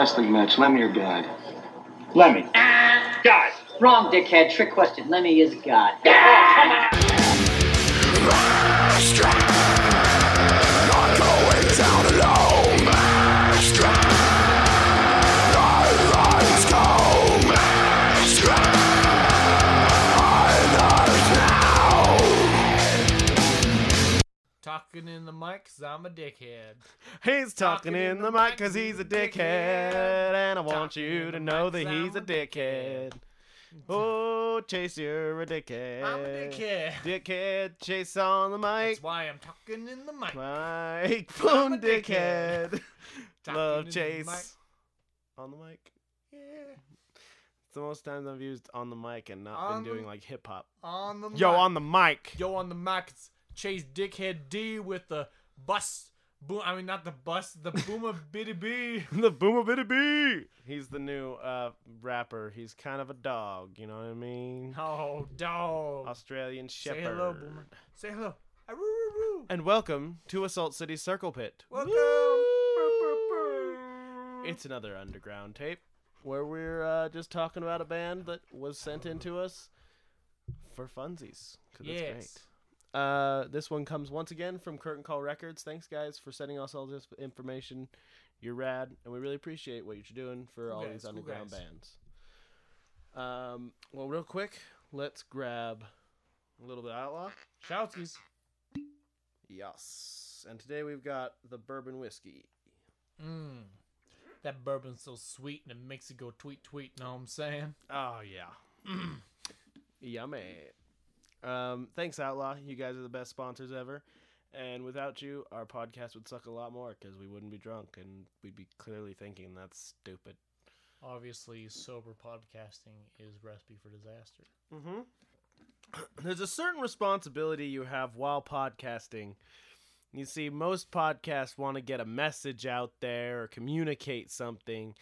wrestling match. Lemmy or God? Lemmy. Ah. God. Wrong, dickhead. Trick question. Lemmy is God. Talking in the mic 'cause I'm a dickhead. He's talking in the mic because he's a dickhead, and I want Talking you to know that he's a dickhead. Oh, Chase, you're a dickhead. I'm a dickhead. Dickhead, Chase on the mic. That's why I'm talking in the mic. Microphone dickhead. dickhead. Love in the Chase. On the mic. Yeah. It's the most times I've used on the mic and not On been doing the- like hip hop. On the mic. Yo, mic. on the mic. Yo, on the mic, it's Chase Dickhead D with the bus. Boom. I mean, not the bus. The boomer bitty bee. the boomer bitty bee. He's the new uh, rapper. He's kind of a dog. You know what I mean? Oh, dog. Australian Shepherd. Say hello, boomer. Say hello. Ah. And welcome to Assault City Circle Pit. Welcome. It's another underground tape where we're uh, just talking about a band that was sent in to us for funsies. 'cause it's Yes. great. Uh, this one comes once again from Curtain Call Records. Thanks, guys, for sending us all this information. You're rad, and we really appreciate what you're doing for all guys, these underground guys. bands. Um, well, real quick, let's grab a little bit of Outlaw. Shoutskies. Yes. And today we've got the bourbon whiskey. Mmm. That bourbon's so sweet and it makes it go tweet tweet. Know what I'm saying? Oh yeah. Yummy. Um, thanks, Outlaw. You guys are the best sponsors ever. And without you, our podcast would suck a lot more because we wouldn't be drunk and we'd be clearly thinking that's stupid. Obviously, sober podcasting is recipe for disaster. Mm-hmm. There's a certain responsibility you have while podcasting. You see, most podcasts want to get a message out there or communicate something.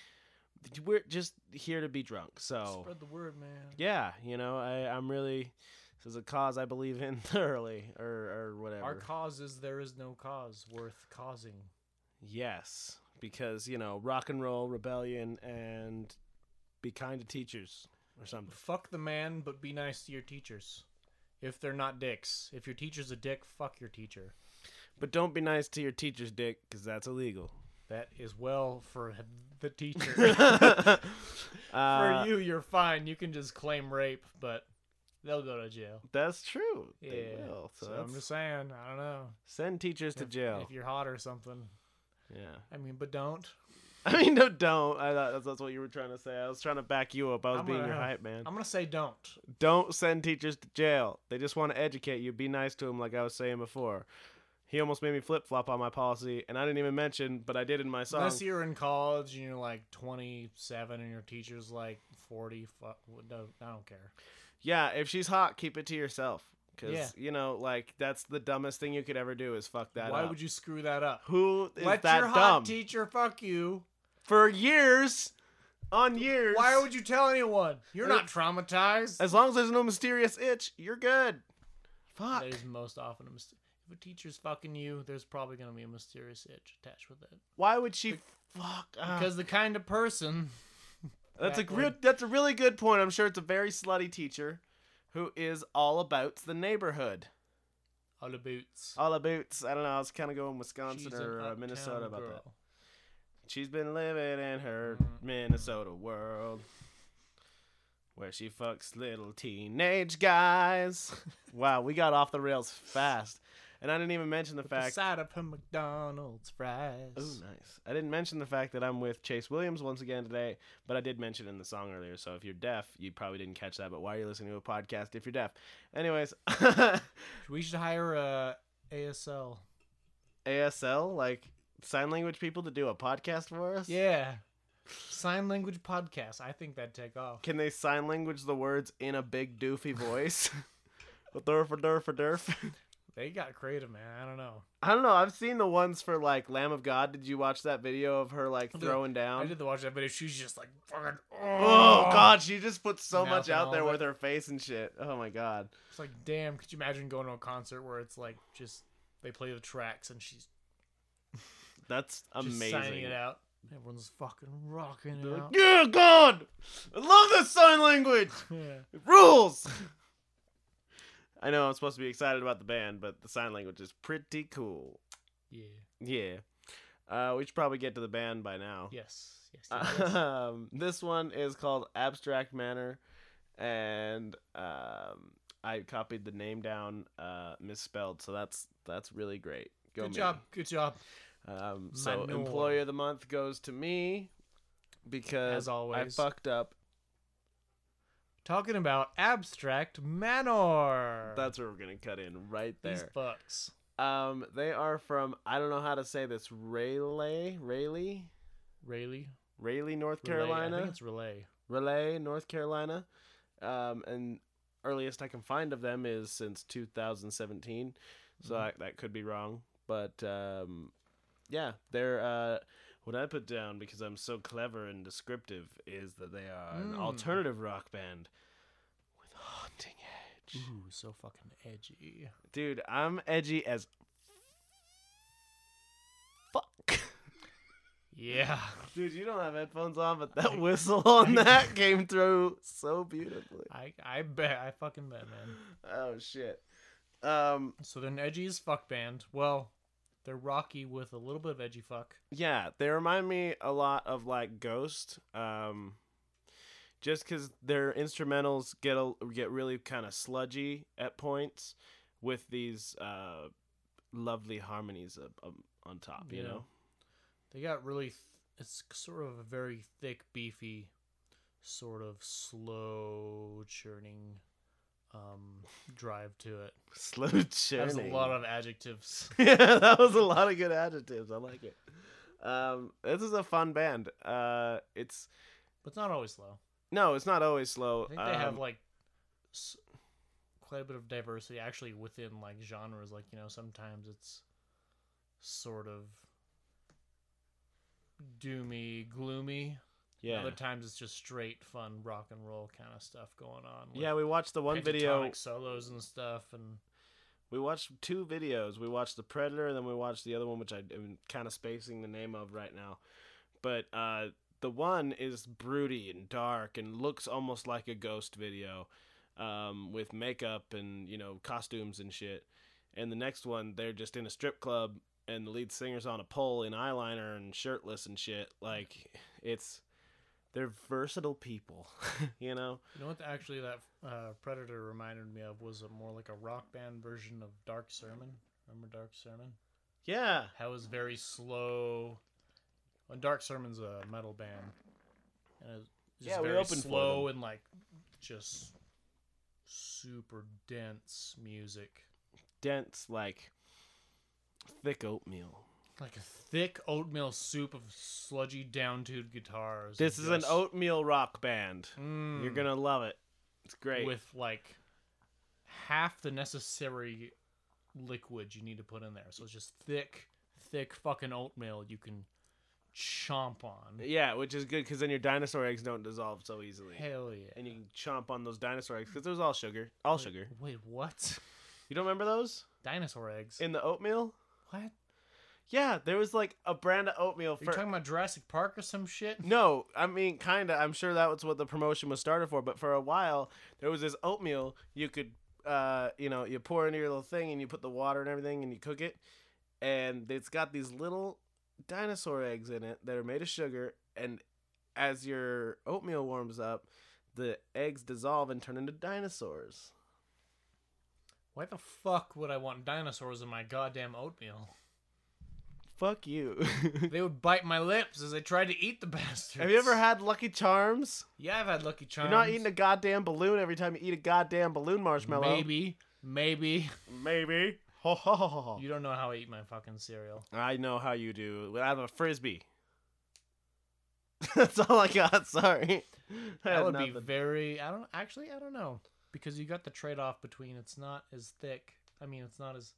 We're just here to be drunk, so Spread the word, man. yeah, you know, I, I'm really this is a cause I believe in thoroughly, or or whatever. Our cause is there is no cause worth causing. yes, because you know, rock and roll, rebellion, and be kind to teachers or something. Fuck the man, but be nice to your teachers. If they're not dicks. If your teacher's a dick, fuck your teacher. But don't be nice to your teacher's dick, because that's illegal. That is well for the teacher. uh, for you, you're fine. You can just claim rape, but they'll go to jail. That's true. Yeah. They will. So, So, I'm just saying. I don't know. send teachers to If- jail. If you're hot or something. yeah. I mean, but don't. I mean, no, don't. I thought that's, that's what you were trying to say. I was trying to back you up. I was I'm being gonna- your hype man. I'm gonna say don't. don't send teachers to jail. They just want to educate you. Be nice to them, like I was saying before. He almost made me flip flop on my policy, and I didn't even mention, but I did in my song. Unless you're in college and you're like 27 and your teacher's like 40. Fuck, no, I don't care. Yeah, if she's hot, keep it to yourself. Because, Yeah. you know, like, that's the dumbest thing you could ever do is fuck that up. Why up. would you screw that up? Who is Let that your hot dumb? teacher fuck you. For years, on years. Why would you tell anyone? You're not traumatized. As long as there's no mysterious itch, you're good. Fuck. That is most often a mistake. If a teacher's fucking you, there's probably gonna be a mysterious itch attached with it. Why would she fuck? ah. Because the kind of person That's a real, that's a really good point. I'm sure it's a very slutty teacher who is all about the neighborhood. all the boots. All the boots. I don't know. I was kind of going Wisconsin She's or uh, Minnesota about that. She's been living in her Mm. Minnesota world where she fucks little teenage guys. wow, we got off the rails fast. And I didn't even mention the The fact side of her McDonald's fries. Oh, nice. I didn't mention the fact that I'm with Chase Williams once again today, but I did mention it in the song earlier. So if you're deaf, you probably didn't catch that. But why are you listening to a podcast if you're deaf? Anyways, We should hire uh, a ASL. ASL, like sign language people to do a podcast for us? Yeah. Sign language podcast. I think that'd take off. Can they sign language the words in a big doofy voice? For durf, durf, durf. They got creative, man. I don't know. I don't know. I've seen the ones for like Lamb of God. Did you watch that video of her like throwing I did watch that video. She's just like fucking. Oh, oh. God, she just puts so much out there with it. her face and shit. Oh my God. It's like, damn. Could you imagine going to a concert where it's like just they play the tracks and she's That's just amazing. signing it out. Everyone's fucking rocking They're like, yeah, God, I love this sign language. Yeah. It rules. I know I'm supposed to be excited about the band, but the sign language is pretty cool. Yeah. Yeah. Uh, we should probably get to the band by now. Yes. Yes. yes. Um, this one is called Abstract Manner, and um, I copied the name down uh, misspelled, so that's that's really great. Go Good me. job. Good job. Um, so employee of the month goes to me because As always. I fucked up. Talking about Abstract Manner. That's where we're gonna cut in right there. these fucks. Um, they are from I don't know how to say this. Raleigh, Raleigh, Rayleigh. Raleigh, North Relay. I Carolina. think it's relay. Relay, North Carolina. Um, and earliest I can find of them is since 2017. So Mhm. I, that could be wrong. But um, yeah, they're. Uh, what I put down because I'm so clever and descriptive is that they are an Mm. alternative rock band with a haunting edge. Ooh, so fucking edgy. Dude, I'm edgy as fuck. Yeah. Dude, you don't have headphones on, but that whistle on that came through so beautifully. I I bet I fucking bet, man. Oh shit. Um So they're an edgy as fuck band. Well, they're rocky with a little bit of edgy fuck. yeah, they remind me a lot of like Ghost. Um just cuz their instrumentals get a, get really kind of sludgy at points with these uh lovely harmonies up, up on top, you Yeah. know. They got really. Th- it's sort of a very thick, beefy, sort of slow churning, um, drive to it. Slow Has a lot of adjectives. yeah, that was a lot of good adjectives. I like it. Um, this is a fun band. Uh, it's But it's not always slow. no, it's not always slow. I think they have Um, like s- quite a bit of diversity actually within like genres. Like you know, sometimes it's sort of doomy, gloomy. Yeah, Other times it's just straight fun rock and roll kind of stuff going on. yeah. We watched the one video. solos and stuff, and We watched two videos. We watched the Predator, and then we watched the other one, which I am kind of spacing the name of right now. But uh, the one is broody and dark and looks almost like a ghost video, um, with makeup and you know costumes and shit. And the next one, they're just in a strip club, and the lead singer's on a pole in eyeliner and shirtless and shit. Like it's they're versatile people, you know. you know what? Actually, that uh, Predator reminded me of was a more like a rock band version of Dark Sermon. Remember Dark Sermon? Yeah, How it was very slow. When Dark Sermon's a metal band, and it's just Yeah, we very opened for slow and like just super dense music, dense like thick oatmeal. Like a thick oatmeal soup of sludgy down-tuned guitars. This is an just- oatmeal rock band. Mm. You're gonna love it. It's great. with like half the necessary liquid you need to put in there. So it's just thick, thick fucking oatmeal you can chomp on. yeah, which is good because then your dinosaur eggs don't dissolve so easily, Hell yeah. and you can chomp on those dinosaur eggs because there's all sugar, all sugar. Wait, what? You don't remember those Dinosaur eggs? in the oatmeal? what? Yeah, there was like a brand of oatmeal for. talking about Jurassic Park or some shit? No, I mean kinda. I'm sure that was what the promotion was started for. But for a while, there was this oatmeal you could, uh, you know, you pour into your little thing and you put the water and everything and you cook it, and it's got these little dinosaur eggs in it that are made of sugar. And as your oatmeal warms up, the eggs dissolve and turn into dinosaurs. Why the fuck would I want dinosaurs in my goddamn oatmeal? Fuck you. They would bite my lips as I tried to eat the bastards. Have you ever had Lucky Charms? Yeah, I've had Lucky Charms. You're not eating a goddamn balloon every time you eat a goddamn balloon marshmallow. Maybe, maybe. Maybe. Ho, ho, ho, ho, ho. You don't know how I eat my fucking cereal. I know how you do. I have a frisbee. That's all I got. Sorry. I That had would be very. I don't actually. I don't know because you got the trade off between it's not as thick. I mean, it's not as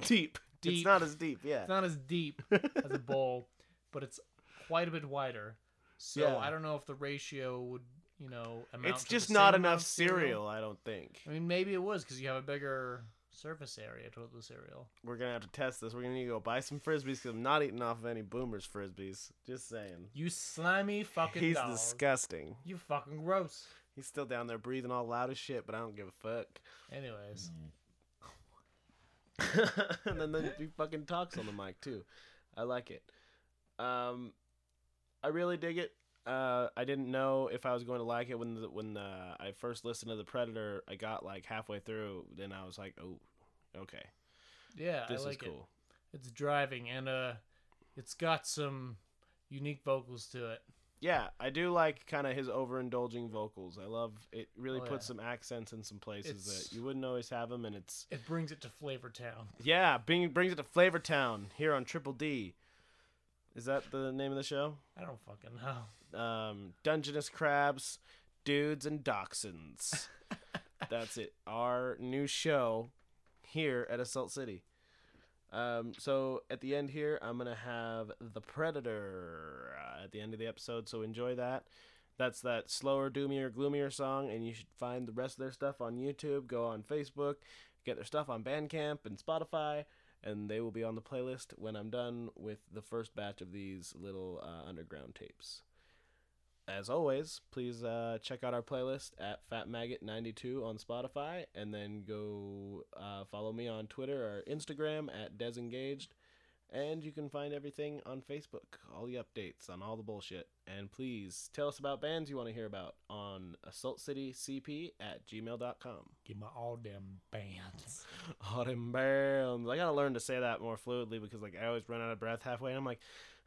deep. It's not as deep. Yeah. it's not as deep as a bowl, but it's quite a bit wider. So Yeah. I don't know if the ratio would you know amount. It's to just the not same enough of cereal. I don't think. I mean, maybe it was because you have a bigger surface area toilet cereal. We're gonna have to test this. We're gonna need to go buy some frisbees because I'm not eating off of any boomers frisbees. Just saying. You slimy fucking He's dog. disgusting. You fucking gross. He's still down there breathing all loud as shit, but I don't give a fuck. Anyways, mm. and then, then he fucking talks on the mic too. I like it. Um, I really dig it. Uh, I didn't know if I was going to like it when the, when uh, I first listened to the Predator. I got like halfway through, then I was like, oh, okay, yeah, this I like is it. cool. It's driving and uh, it's got some unique vocals to it. Yeah, I do like kind of his overindulging vocals. I love it. Really Oh, puts yeah. some accents in some places It's- that you wouldn't always have them, and it's It brings it to Flavor Town. yeah, bring, brings it to Flavor Town here on Triple D. Is that the name of the show? I don't fucking know. um, Dungeness crabs, dudes, and dachshunds. That's it. Our new show here at Assault City. Um, so at the end here, I'm gonna have the Predator uh, at the end of the episode. So enjoy that. That's that slower, doomier, gloomier song, and you should find the rest of their stuff on YouTube. Go on Facebook, get their stuff on Bandcamp and Spotify, and they will be on the playlist when I'm done with the first batch of these little uh, underground tapes. As always, please uh, check out our playlist at Fat Maggot 92 on Spotify, and then go uh, follow me on Twitter or Instagram at Desengaged. And you can find everything on Facebook, all the updates on all the bullshit. And please tell us about bands you want to hear about on assaultcitycp at gmail.com. Give me all them bands. All them bands. I gotta learn to say that more fluidly because like I always run out of breath halfway, and I'm like,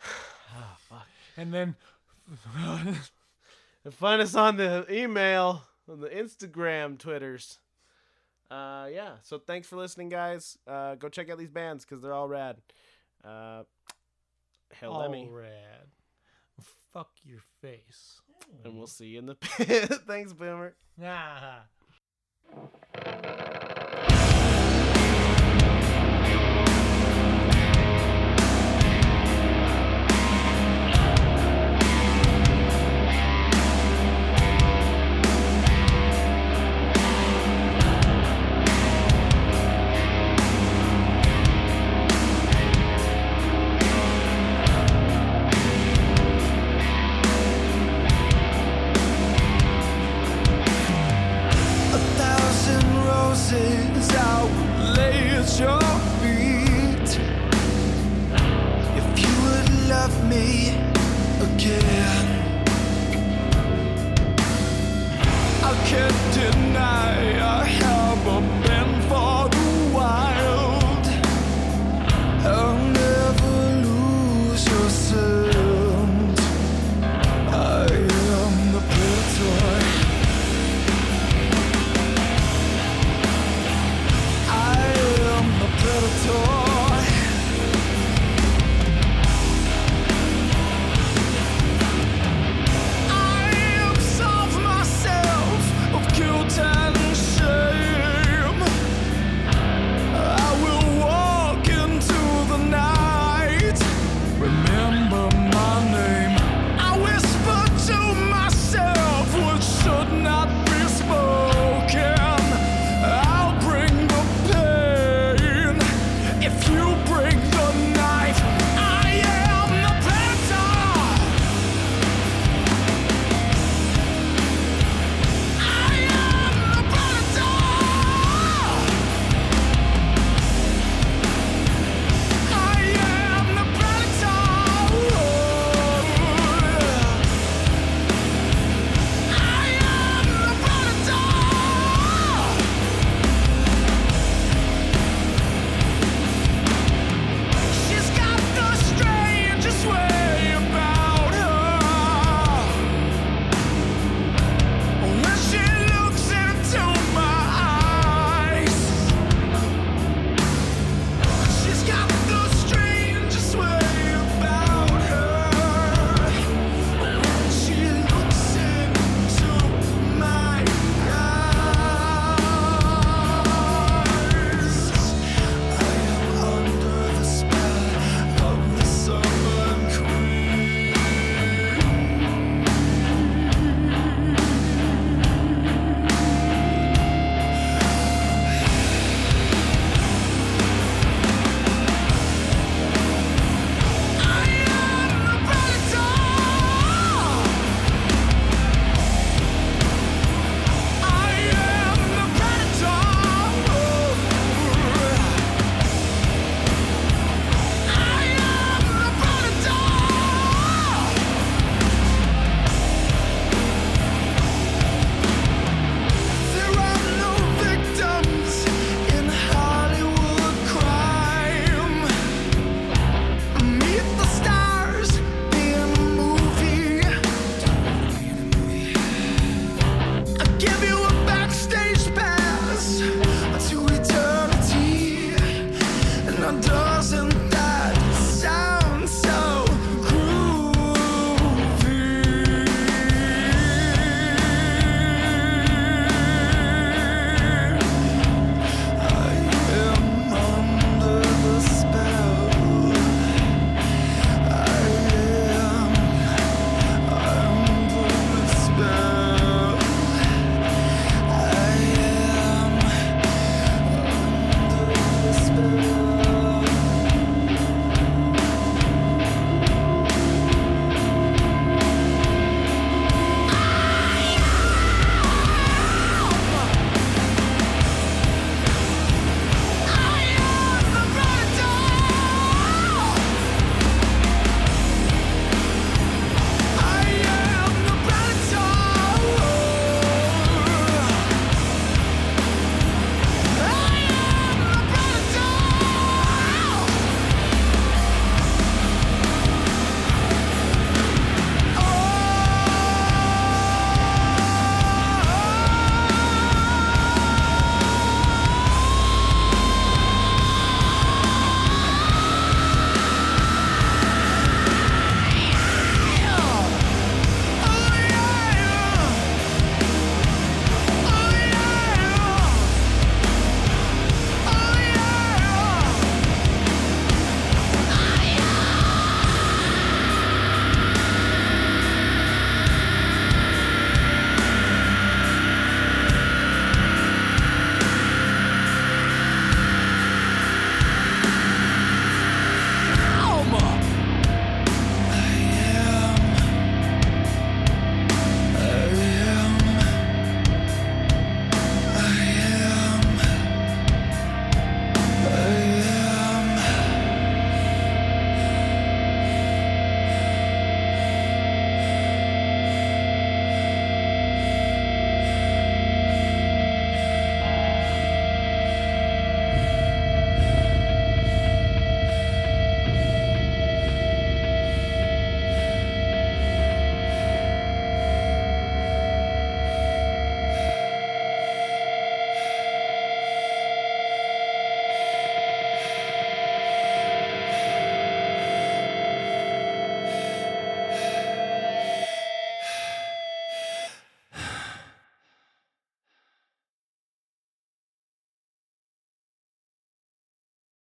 oh, fuck. And then And find us on the email, on the Instagram, Twitters. Uh, yeah. So thanks for listening, guys. Uh, go check out these bands because they're all rad. Uh, hell, all rad. Fuck your face. and we'll see you in the pit. thanks, Boomer. Ah.